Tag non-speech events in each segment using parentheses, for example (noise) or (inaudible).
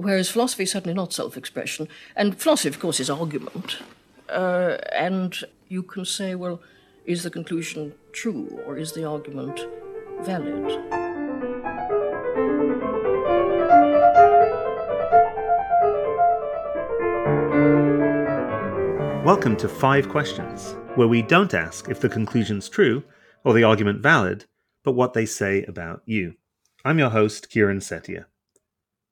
whereas philosophy is certainly not self expression. And philosophy, of course, is argument. Uh, and you can say, well, is the conclusion true or is the argument valid? Welcome to Five Questions, where we don't ask if the conclusion's true or the argument valid, but what they say about you. I'm your host, Kieran Setiya.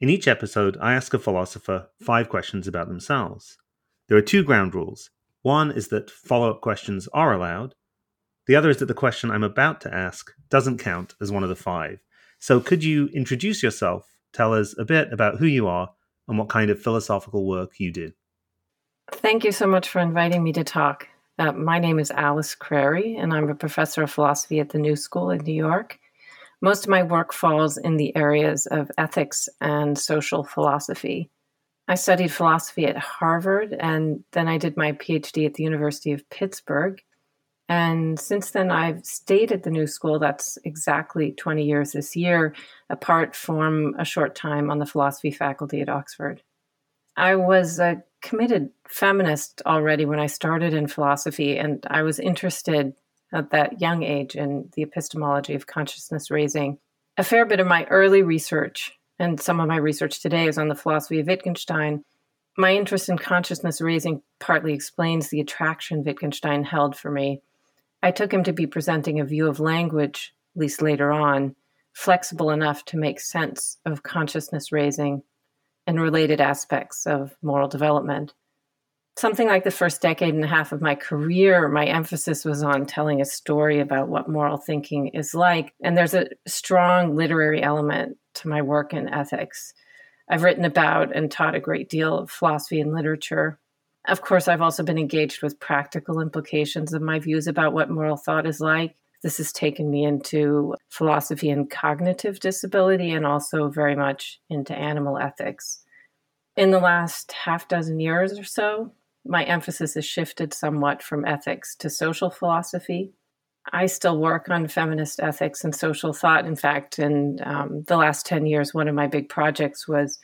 In each episode, I ask a philosopher five questions about themselves. There are two ground rules. One is that follow up questions are allowed. The other is that the question I'm about to ask doesn't count as one of the five. So, could you introduce yourself, tell us a bit about who you are, and what kind of philosophical work you do? Thank you so much for inviting me to talk. Uh, my name is Alice Crary, and I'm a professor of philosophy at the New School in New York. Most of my work falls in the areas of ethics and social philosophy. I studied philosophy at Harvard, and then I did my PhD at the University of Pittsburgh. And since then, I've stayed at the New School. That's exactly 20 years this year, apart from a short time on the philosophy faculty at Oxford. I was a committed feminist already when I started in philosophy, and I was interested at that young age in the epistemology of consciousness raising. A fair bit of my early research and some of my research today is on the philosophy of Wittgenstein. My interest in consciousness raising partly explains the attraction Wittgenstein held for me. I took him to be presenting a view of language, at least later on, flexible enough to make sense of consciousness raising and related aspects of moral development something like the first decade and a half of my career, my emphasis was on telling a story about what moral thinking is like. And there's a strong literary element to my work in ethics. I've written about and taught a great deal of philosophy and literature. Of course, I've also been engaged with practical implications of my views about what moral thought is like. This has taken me into philosophy and cognitive disability and also very much into animal ethics. In the last half dozen years or so, my emphasis has shifted somewhat from ethics to social philosophy. I still work on feminist ethics and social thought. In fact, in um, the last 10 years, one of my big projects was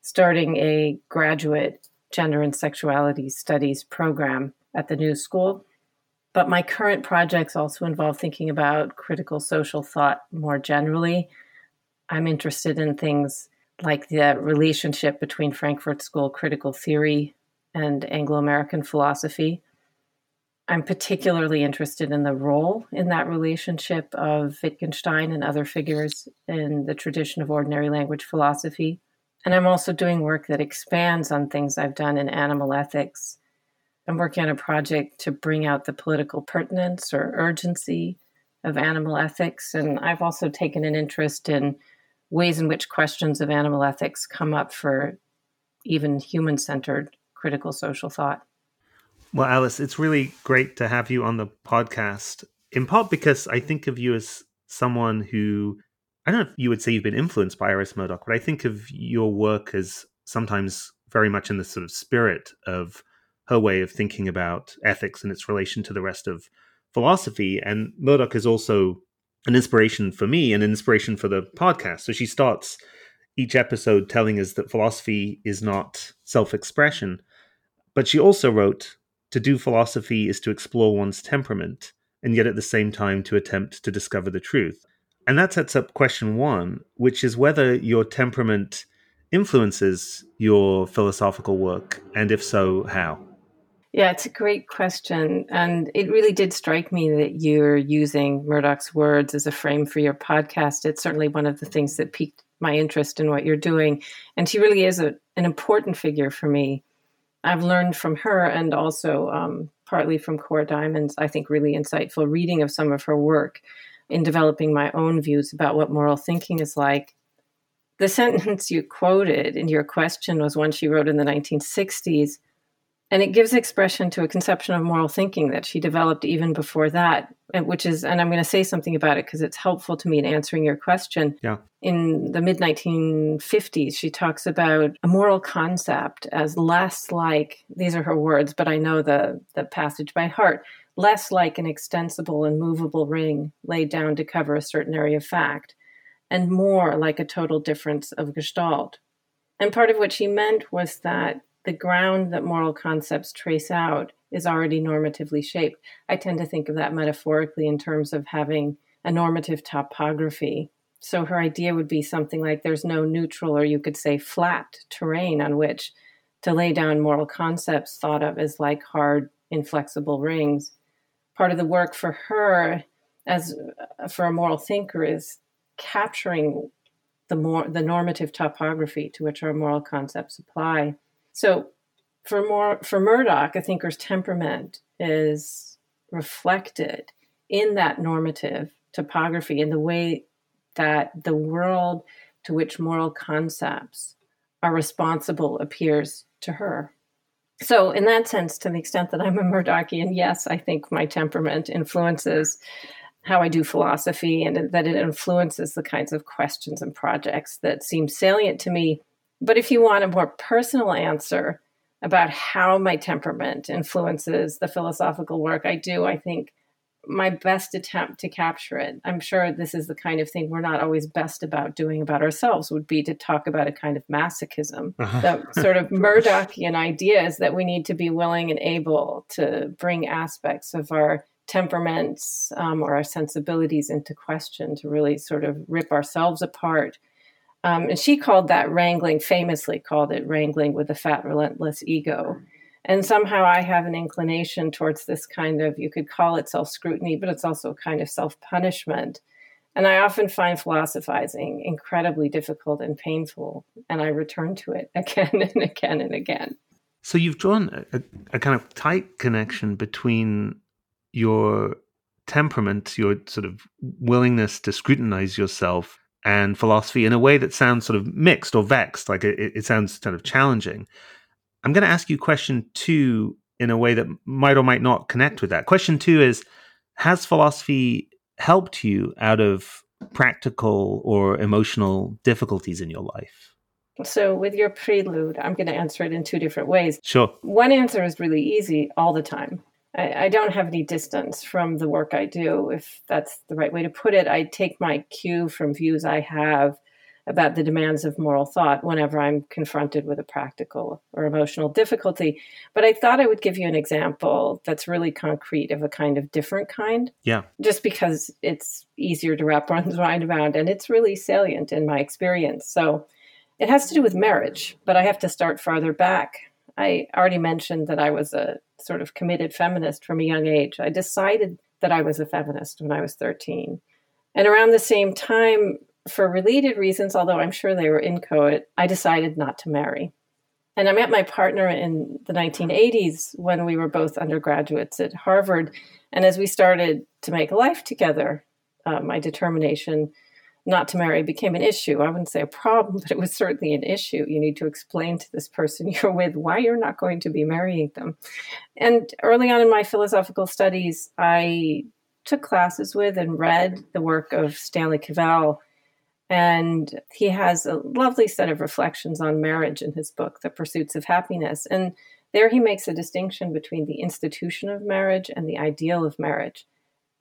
starting a graduate gender and sexuality studies program at the New School. But my current projects also involve thinking about critical social thought more generally. I'm interested in things like the relationship between Frankfurt School critical theory and Anglo American philosophy. I'm particularly interested in the role in that relationship of Wittgenstein and other figures in the tradition of ordinary language philosophy. And I'm also doing work that expands on things I've done in animal ethics. I'm working on a project to bring out the political pertinence or urgency of animal ethics. And I've also taken an interest in ways in which questions of animal ethics come up for even human centered critical social thought. Well, Alice, it's really great to have you on the podcast, in part because I think of you as someone who, I don't know if you would say you've been influenced by Iris Murdoch, but I think of your work as sometimes very much in the sort of spirit of her way of thinking about ethics and its relation to the rest of philosophy. And Murdoch is also an inspiration for me, an inspiration for the podcast. So she starts each episode telling us that philosophy is not self expression, but she also wrote To do philosophy is to explore one's temperament, and yet at the same time to attempt to discover the truth. And that sets up question one, which is whether your temperament influences your philosophical work, and if so, how? Yeah, it's a great question. And it really did strike me that you're using Murdoch's words as a frame for your podcast. It's certainly one of the things that piqued my interest in what you're doing. And she really is a, an important figure for me. I've learned from her and also um, partly from Cora Diamond's, I think, really insightful reading of some of her work in developing my own views about what moral thinking is like. The sentence you quoted in your question was one she wrote in the 1960s and it gives expression to a conception of moral thinking that she developed even before that which is and i'm going to say something about it because it's helpful to me in answering your question. Yeah. In the mid 1950s she talks about a moral concept as less like these are her words but i know the the passage by heart less like an extensible and movable ring laid down to cover a certain area of fact and more like a total difference of gestalt. And part of what she meant was that the ground that moral concepts trace out is already normatively shaped. I tend to think of that metaphorically in terms of having a normative topography. So her idea would be something like there's no neutral, or you could say flat terrain on which to lay down moral concepts thought of as like hard, inflexible rings. Part of the work for her, as for a moral thinker, is capturing the more the normative topography to which our moral concepts apply. So for more for Murdoch, a thinker's temperament is reflected in that normative topography in the way that the world to which moral concepts are responsible appears to her. So, in that sense, to the extent that I'm a Murdochian, yes, I think my temperament influences how I do philosophy and that it influences the kinds of questions and projects that seem salient to me. But if you want a more personal answer, about how my temperament influences the philosophical work I do, I think my best attempt to capture it. I'm sure this is the kind of thing we're not always best about doing about ourselves, would be to talk about a kind of masochism. Uh-huh. The (laughs) sort of Murdochian idea is that we need to be willing and able to bring aspects of our temperaments um, or our sensibilities into question to really sort of rip ourselves apart um, and she called that wrangling, famously called it wrangling with a fat, relentless ego. And somehow I have an inclination towards this kind of, you could call it self scrutiny, but it's also a kind of self punishment. And I often find philosophizing incredibly difficult and painful, and I return to it (laughs) again and again and again. So you've drawn a, a kind of tight connection between your temperament, your sort of willingness to scrutinize yourself, and philosophy in a way that sounds sort of mixed or vexed, like it, it sounds kind of challenging. I'm going to ask you question two in a way that might or might not connect with that. Question two is Has philosophy helped you out of practical or emotional difficulties in your life? So, with your prelude, I'm going to answer it in two different ways. Sure. One answer is really easy all the time. I, I, don't have any distance from the work I do, if that's the right way to put it. I take my cue from views I have about the demands of moral thought whenever I'm confronted with a practical or emotional difficulty. But I thought I would give you an example that's really concrete of a kind of different kind. Yeah. Just because it's easier to wrap (laughs) one's mind around and it's really salient in my experience. So it has to do with marriage, but I have to start farther back. I already mentioned that I was a sort of committed feminist from a young age. I decided that I was a feminist when I was 13. And around the same time, for related reasons, although I'm sure they were inchoate, I decided not to marry. And I met my partner in the 1980s when we were both undergraduates at Harvard. And as we started to make life together, uh, my determination not to marry became an issue. I wouldn't say a problem, (laughs) but it was certainly an issue. You need to explain to this person (laughs) you're with why you're not going to be marrying them. And early on in my philosophical studies, I took classes with and read the work of Stanley Cavell. And he has a lovely set of reflections on marriage in his book, The Pursuits of Happiness. And there he makes a distinction between the institution of marriage and the ideal of marriage.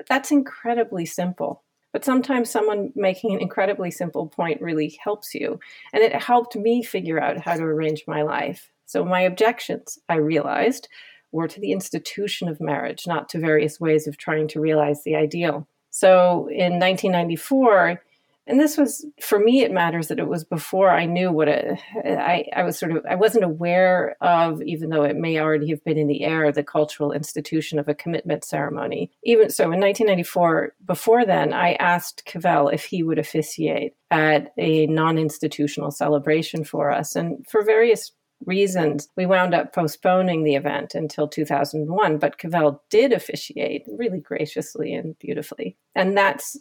That's incredibly simple but sometimes someone making an incredibly simple point really helps you. And it helped me figure out how to arrange my life. So my objections, I realized, were to the institution of marriage, not to various ways of trying to realize the ideal. So in 1994, and this was for me it matters that it was before i knew what I was sort of i wasn't aware of even though it may already have been in the air the cultural institution of a commitment ceremony even so in 1994 before then i asked cavell if he would officiate at a non-institutional celebration for us and for various reasons, we wound up postponing the event until 2001. But Cavell did officiate really graciously and beautifully. And that's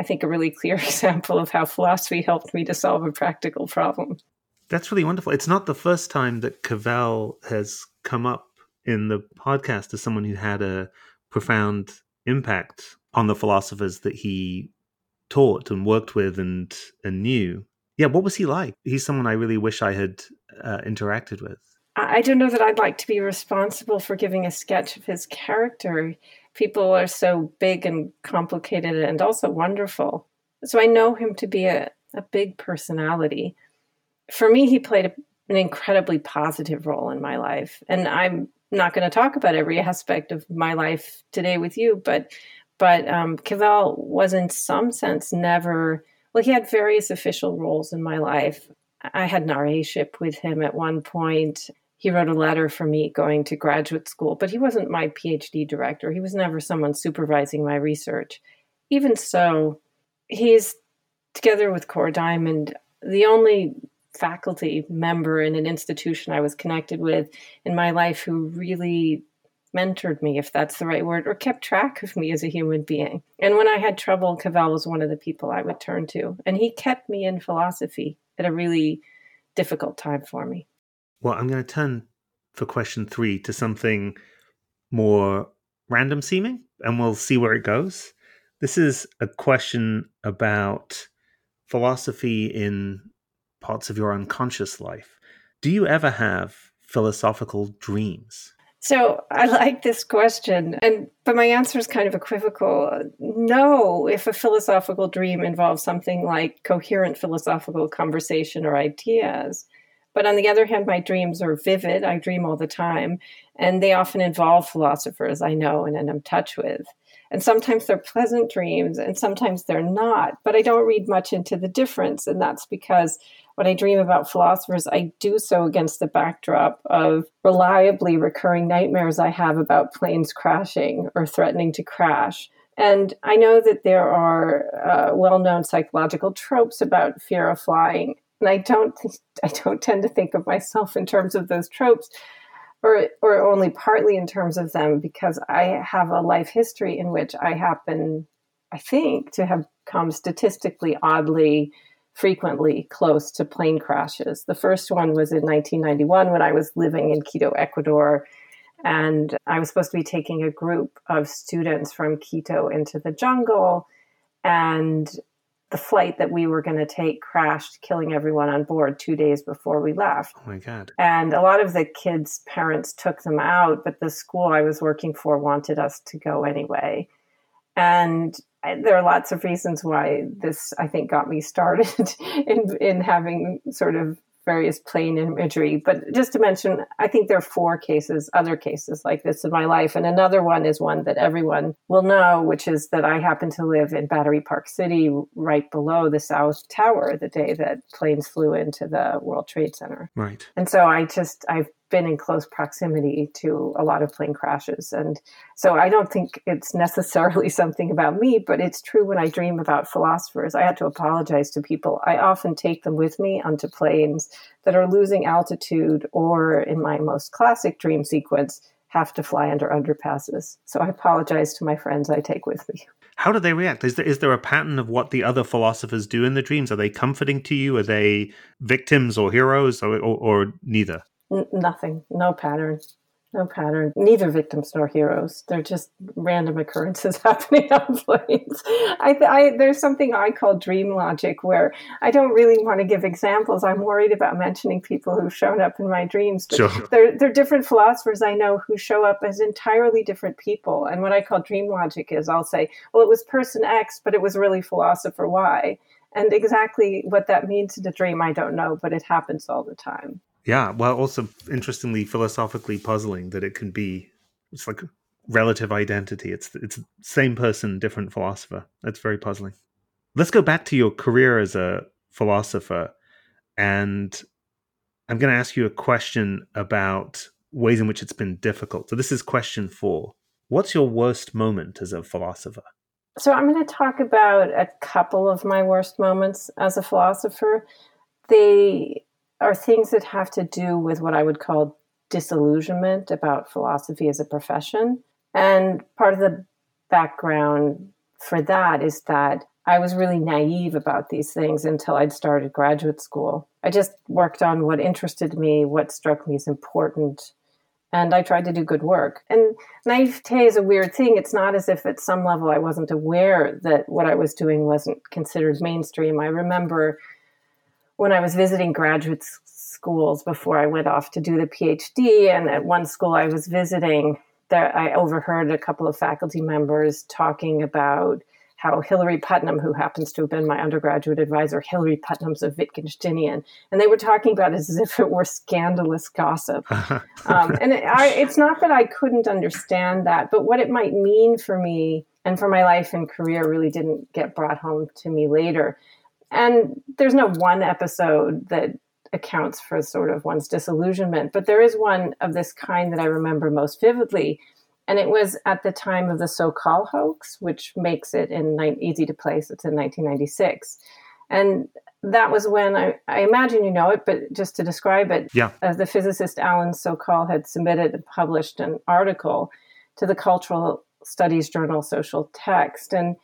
I think, a really clear (laughs) example of how philosophy helped me to solve a practical problem. That's really wonderful. It's not the first time that Cavell has come up in the podcast as someone who had a profound impact on the philosophers that he taught and worked with and and knew. Yeah, what was he like? He's someone I really wish I had uh, interacted with. I don't know that I'd like to be responsible for giving a sketch of his character people are so big and complicated and also wonderful. So I know him to be a, a big personality. for me, he played a, an incredibly positive role in my life. And I'm not going to talk about every aspect of my life today with you, but but um, Cavell was in some sense never. Well, he had various official roles in my life. I had an RA-ship with him at one point. He wrote a letter for me going to graduate school, but he wasn't my PhD director. He was never someone supervising my research. Even so, he's together with Cora Diamond the only faculty member in an institution I was connected with in my life who really mentored me, if that's the right word, or kept track of me as a human being. And when I had trouble, Cavell was one of the people I would turn to. And he kept me in philosophy at a really difficult time for me. Well, I'm going to turn for question three to something more random seeming, and we'll see where it goes. This is a question about philosophy in parts of your unconscious life. Do you ever have philosophical dreams? So I like this question, and but my answer is kind of equivocal. No, if a philosophical dream involves something like coherent philosophical conversation or ideas. But on the other hand, my dreams are vivid. I dream all the time, and they often involve philosophers I know and am in touch with. And sometimes they're pleasant dreams and sometimes they're not. But I don't read much into the difference. And that's because when I dream about philosophers, I do so against the backdrop of reliably recurring nightmares I have about planes crashing or threatening to crash. And I know that there are uh, well-known psychological tropes about fear of flying, and I don't I don't tend to think of myself in terms of those tropes or or only partly in terms of them because I have a life history in which I happen, I think, to have come statistically oddly frequently close to plane crashes. The first one was in 1991 when I was living in Quito, Ecuador, and I was supposed to be taking a group of students from Quito into the jungle and the flight that we were going to take crashed, killing everyone on board two days before we left. Oh my God. And a lot of the kids' parents took them out, but the school I was working for wanted us to go anyway. And there are lots of reasons why this, I think, got me (laughs) started in, in having sort of various plane imagery. But just to mention, I think there are four cases, other cases like this in my life. And another one is one that everyone will know, which is that I happen to live in Battery Park City, right below the South Tower, the day that planes flew into the World Trade Center. Right. And so I just, I've been in close proximity to a lot of plane crashes. And so I don't think it's necessarily (laughs) something about me, but it's true when I dream about philosophers. I had to apologize to people. I often take them with me onto planes that are losing altitude or, in my most classic dream sequence, have to fly under underpasses. So I apologize to my friends I take with me. (laughs) How do they react? Is there, is there a pattern of what the other philosophers do in the dreams? Are they comforting to you? Are they victims or heroes or, or, or neither? N- nothing, no pattern, no pattern. Neither victims nor heroes. They're just random occurrences (laughs) happening on (laughs) planes. I, I, there's something I call dream logic where I don't really want to give examples. I'm worried about mentioning people who've shown up in my dreams. But Sure. There, there are different philosophers I know who show up as entirely different people. And what I call dream logic is I'll say, well, it was person X, but it was really philosopher Y. And exactly what that means in a dream, I don't know, but it happens all the time. Yeah. Well, also interestingly, philosophically puzzling that it can be. It's like relative identity. It's it's same person, different philosopher. That's very puzzling. Let's go back to your career as a philosopher, and I'm going to ask you a question about ways in which it's been difficult. So this is question four. What's your worst moment as a philosopher? So I'm going to talk about a couple of my worst moments as a philosopher. They are things that have to do with what I would call disillusionment about philosophy as a profession. And part of the background for that is that I was really naive about these things until I'd started graduate school. I just worked on what interested me, what struck me as important, and I tried to do good work. And naivete is a weird thing. It's not as if at some level I wasn't aware that what I was doing wasn't considered mainstream. I remember when I was visiting graduate schools before I went off to do the PhD, and at one school I was visiting, there I overheard a couple of faculty members talking about how Hilary Putnam, who happens to have been my undergraduate advisor, Hilary Putnam's a Wittgensteinian, and they were talking about it as if it were scandalous gossip. (laughs) um, and it, I, it's not that I couldn't understand that, but what it might mean for me and for my life and career really didn't get brought home to me later. And there's no one episode that accounts for sort of one's disillusionment, but there is one of this kind that I remember most vividly and it was at the time of the Sokal hoax, which makes it in easy to place. It's in 1996. And that was when I, I, imagine you know it, but just to describe it, yeah. Uh, the physicist Alan Sokal had submitted and published an article to the Cultural Studies Journal Social Text. And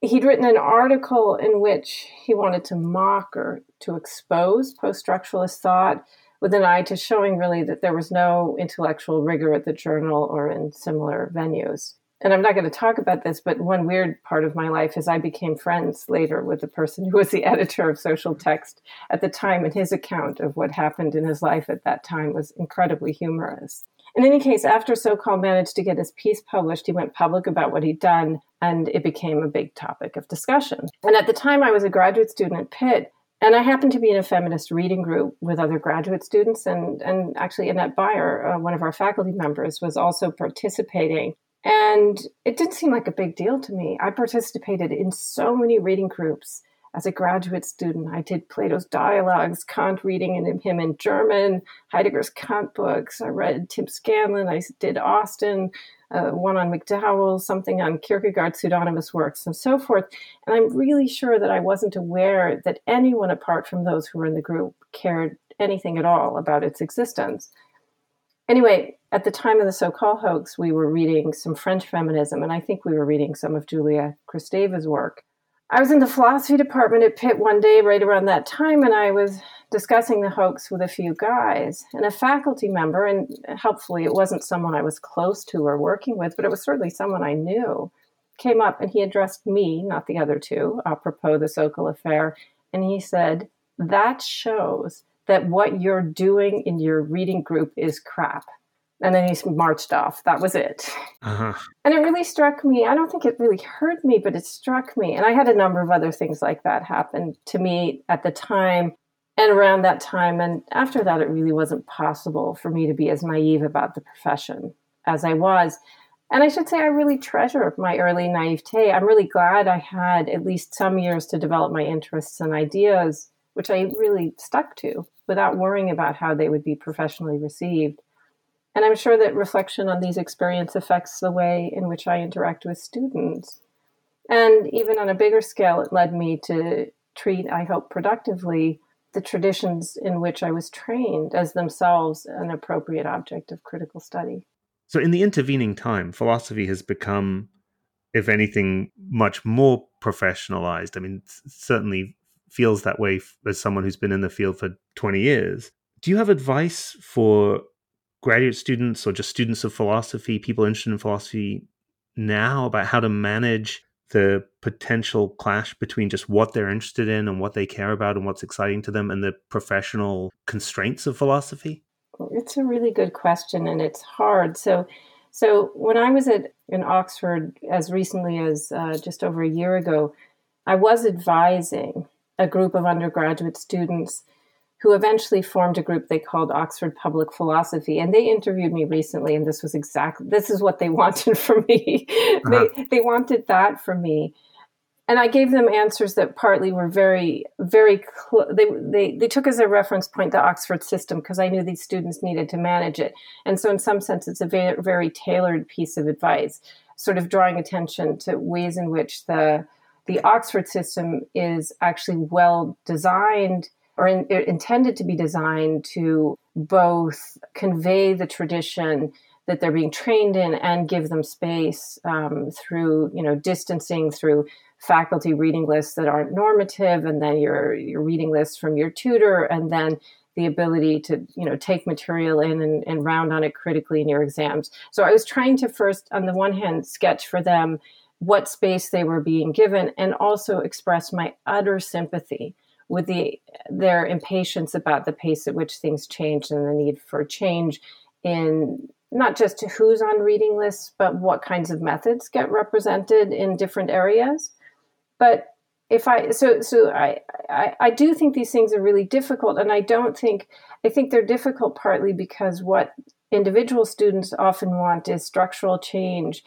he'd written an article in which he wanted to mock or to expose post structuralist thought with an eye to showing really that there was no intellectual rigor at the journal or in similar venues. And I'm not going to talk about this, but one weird part of my life is I became friends later with the person who was the (laughs) editor of Social Text at the time, and his account of what happened in his life at that time was incredibly humorous. In any case, after Sokal managed to get his piece published, he went public about what he'd done, and it became a big topic of discussion. And at the time, I was a graduate student at Pitt, and I happened to be in a feminist reading group with other graduate students, and and actually Annette Baier, uh, one of our faculty members, was also participating. And it didn't seem like a big deal to me. I participated in so many reading groups as a graduate student. I did Plato's Dialogues, Kant reading him in German, Heidegger's Kant books. I read Tim Scanlon. I did Austin uh, one on McDowell, something on Kierkegaard's pseudonymous works, and so forth. And I'm really sure that I wasn't aware that anyone apart from those who were in the group cared anything at all about its existence. Anyway, at the time of the so called hoax, we were reading some French feminism, and I think we were reading some of Julia Kristeva's work. I was in the philosophy department at Pitt one day right around that time, and I was discussing the hoax with a few guys. And a faculty member, and helpfully it wasn't someone I was close to or working with, but it was certainly someone I knew, came up and he addressed me, not the other two, apropos the Sokal affair. And he said, That shows that what you're doing in your reading group is crap and then he marched off. That was it. Uh-huh. And it really struck me. I don't think it really hurt me, but it struck me. And I had a number of other things like that happen to me at the time and around that time. And after that, it really wasn't possible for me to be as naive about the profession as I was. And I should say, I really treasure my early naivete. I'm really glad I had at least some years to develop my interests and ideas, which I really stuck to without worrying about how they would be professionally received. And I'm sure that reflection on these experiences affects the way in which I interact with students. And even on a bigger scale, it led me to treat, I hope, productively the traditions in which I was trained as themselves an appropriate object of critical study. So, in the intervening time, philosophy has become, if anything, much more professionalized. I mean, certainly feels that way as someone who's been in the field for 20 years. Do you have advice for graduate students or just students of philosophy, people interested in philosophy now about how to manage the potential clash between just what they're interested in and what they care about and what's exciting to them and the professional constraints of philosophy? It's a really good question and it's hard. So so when I was at in Oxford as recently as uh, just over a year ago, I was advising a group of undergraduate students who eventually formed a group they called Oxford Public Philosophy. And they interviewed me recently, and this was exactly this is what they (laughs) wanted from me. Uh-huh. they they wanted that from me. And I gave them answers that partly were very, very. Cl- they, they they took as a reference point the Oxford system because I knew these students needed to manage it, and so in some sense, it's a very, very tailored piece of advice, sort of drawing attention to ways in which the the Oxford system is actually well designed or in, intended to be designed to both convey the tradition that they're being trained in and give them space um, through you know distancing through faculty reading lists that aren't normative and then your your reading lists from your tutor and then the ability to you know take material in and, and round on it critically in your exams. So i was trying to first on the one hand sketch for them what space they were being given and also express my utter sympathy with the their impatience about the pace at which things change and the need for change in not just to who's on reading lists, but what kinds of methods get represented in different areas. But if I so so I, I I do think these things are really difficult, and I don't think I think they're difficult partly because what individual students often want is structural change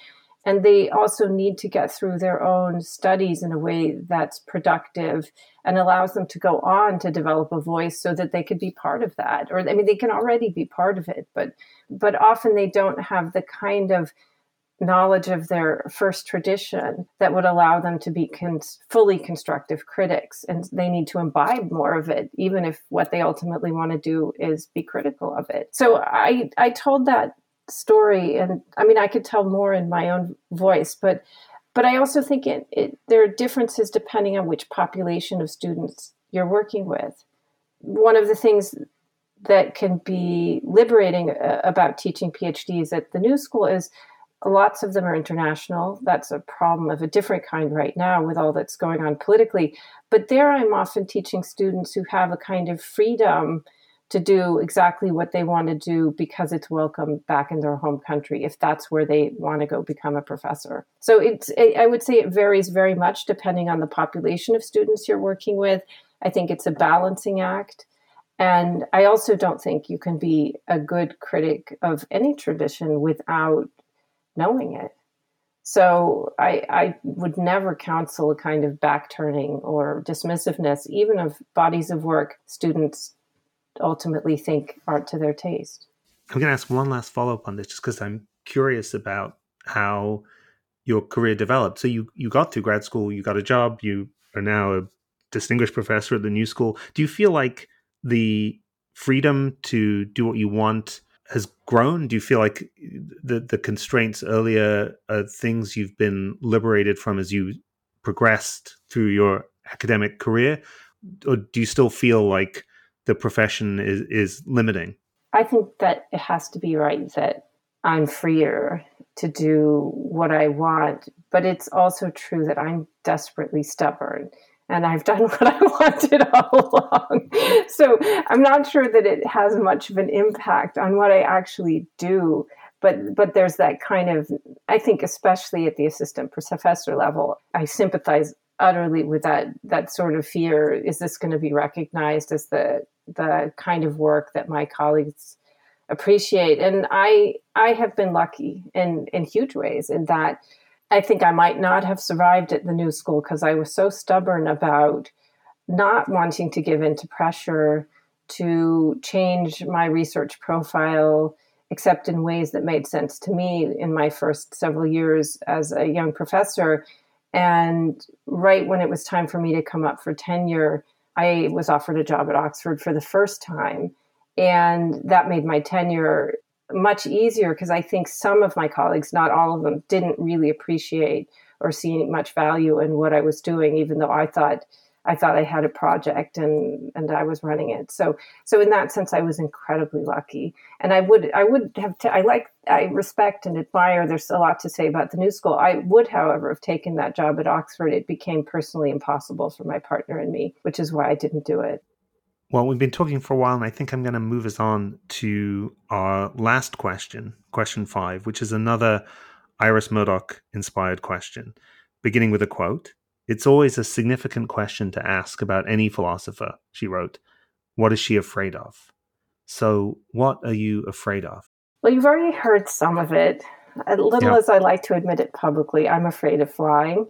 and they also need to get through their own studies in a way that's productive and allows them to go on to develop a voice so that they could be part of that. Or i mean they can already be part of it but but often they don't have the kind of knowledge of their first tradition that would allow them to be cons- fully constructive critics and they need to imbibe more of it even if what they ultimately want to do is be critical of it. So i i told that story and i mean i could tell more in my own voice but but i also think it, it there are differences depending on which population of students you're working with. One of the things that can be liberating uh, about teaching phds at the new school is lots of them are international. That's a problem of a different kind right now with all that's going on politically. But there i'm often teaching students who have a kind of freedom to do exactly what they want to do because it's welcome back in their home country if that's where they want to go become a professor. So it's I would say it varies very much depending on the population of students you're working with. I think it's a balancing act. And I also don't think you can be a good critic of any tradition without knowing it. So I, I would never counsel a kind of backturning or dismissiveness, even of bodies of work students ultimately think aren't to their taste. I'm going to ask one last follow up on this, just because I'm curious about how your career developed. So you you got to grad school, you got a job, you are now a distinguished professor at the new school. Do you feel like the freedom to do what you want has grown? Do you feel like the the constraints earlier are things you've been liberated from as you progressed through your academic career, or do you still feel like the profession is, is limiting? I think that it has to be right that I'm freer to do what I want, but it's also true that I'm desperately stubborn and I've done (laughs) what I wanted all along. So I'm not sure that it has much of an impact on what I actually do. But, but there's that kind of, I think, especially at the assistant professor level, I sympathize utterly with that that sort of fear. Is this going to be recognized as the the kind of work that my colleagues appreciate. And I I have been lucky in in huge ways in that I think I might not have survived at the new school because I was so stubborn about not wanting to give in to pressure to change my research profile except in ways that made sense to me in my first several years as a young professor and right when it was time for me to come up for tenure I was offered a job at Oxford for the first time. And that made my tenure much easier because I think some of my colleagues, not all of them, didn't really appreciate or see much value in what I was doing, even though I thought I thought I had a project and and I was running it. So so in that sense, I was incredibly lucky. And I would I would have t- I like I respect and admire. There's a lot to say about the New School. I would, however, have taken that job at Oxford. It became personally impossible for my partner and me, which is why I didn't do it. Well, we've been talking for a while, and I think I'm going to move us on to our last question, question five, which is another Iris Murdoch inspired question, beginning with a quote. It's always a significant question to ask about any philosopher, she wrote. What is she afraid of? So, what are you afraid of? Well, you've already heard some of it. As little yeah. as I like to admit it publicly, I'm afraid of flying.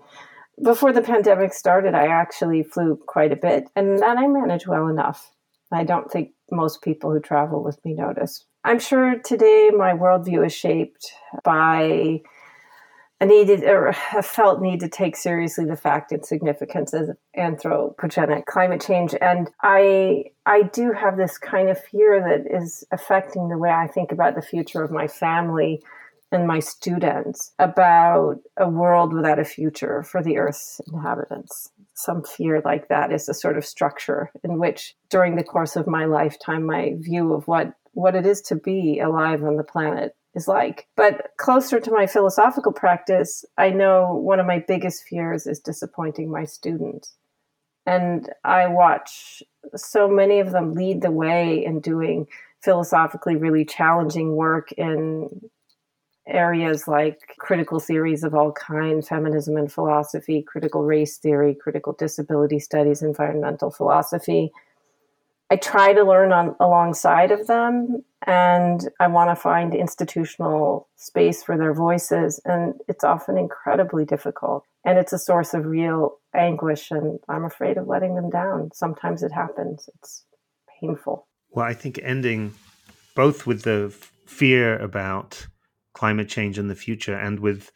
Before the pandemic started, I actually flew quite a bit, and, and I manage well enough. I don't think most people who travel with me notice. I'm sure today my worldview is shaped by a needed or felt need to take seriously the fact and significance of anthropogenic climate change. And I I do have this kind of fear that is affecting the way I think about the future of my family and my students about a world without a future for the Earth's inhabitants. Some fear like that is a sort of structure in which, during the course of my lifetime, my view of what, what it is to be alive on the planet is like. But closer to my philosophical practice, I know one of my biggest fears is disappointing my students. And I watch so many of them lead the way in doing philosophically really challenging work in areas like critical theories of all kinds, feminism and philosophy, critical race theory, critical disability studies, environmental philosophy. I try to learn on alongside of them and I want to find institutional space for their voices and it's often incredibly difficult and it's a source of real anguish and I'm afraid of letting them down. Sometimes it happens. It's painful. Well, I think ending both with the fear about climate change in the future and with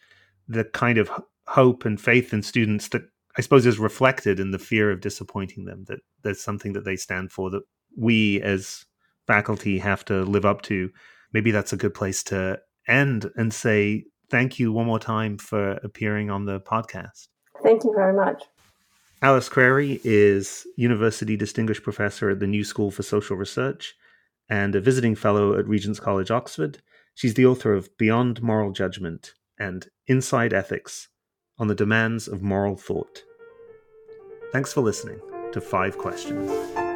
the kind of hope and faith in students that I suppose is reflected in the fear of disappointing them that there's something that they stand for that we as faculty have to live up to. Maybe that's a good place to end and say thank you one more time for appearing on the podcast. Thank you very much. Alice Crary is University Distinguished Professor at the New School for Social Research and a visiting fellow at Regent's College, Oxford. She's the author of Beyond Moral Judgment and Inside Ethics on the Demands of Moral Thought. Thanks for listening to Five Questions.